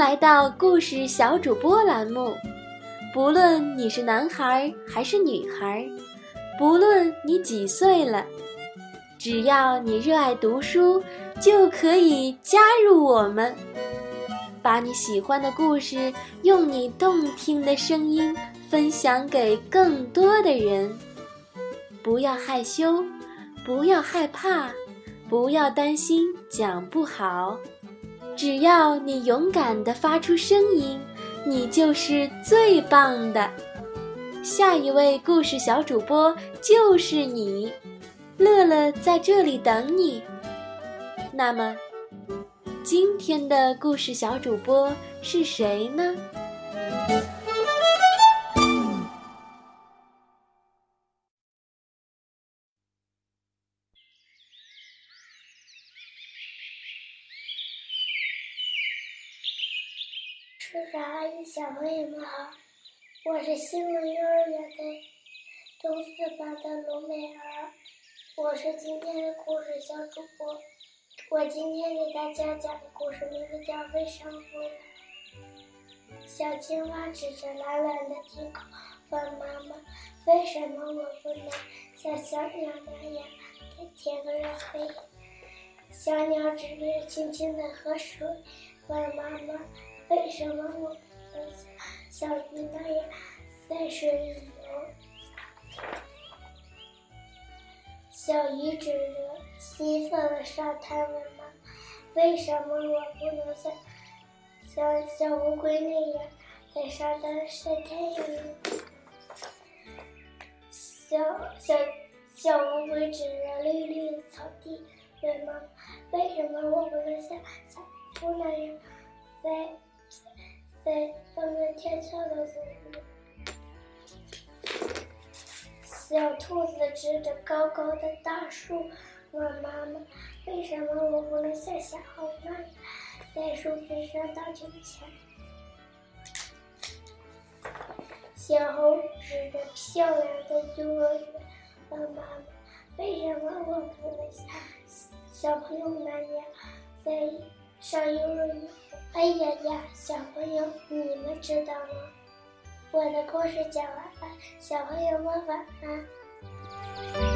来到故事小主播栏目。不论你是男孩还是女孩，不论你几岁了，只要你热爱读书，就可以加入我们。把你喜欢的故事用你动听的声音分享给更多的人。不要害羞，不要害怕，不要担心讲不好。只要你勇敢地发出声音，你就是最棒的。下一位故事小主播就是你，乐乐在这里等你。那么，今天的故事小主播是谁呢？叔叔阿姨，小朋友们好，我是新闻幼儿园的中四班的卢美儿，我是今天的故事小主播。我今天给大家讲的故事名字叫《为什么不能》。小青蛙指着蓝蓝的天空问妈妈：“为什么我不能像小鸟那样在天空上飞？”小鸟指着清清的河水问妈妈。为什么我不能像小鱼那样在水里游？小鱼指着金色的沙滩问妈妈：“为什么我不能像像小乌龟那样在沙滩晒太阳？”小小小乌龟指着绿绿的草地问妈：“为什么我不能像小猪那样在？”在蹦蹦跳跳的舞，小兔子指着高高的大树问妈妈：“为什么我不能像小猴那样在树枝上荡秋千？”小猴指着漂亮的幼儿园问妈妈：“为什么我不能像小朋友那样在上幼儿园？”哎呀呀，小朋友，你们知道吗？我的故事讲完了，小朋友们晚安。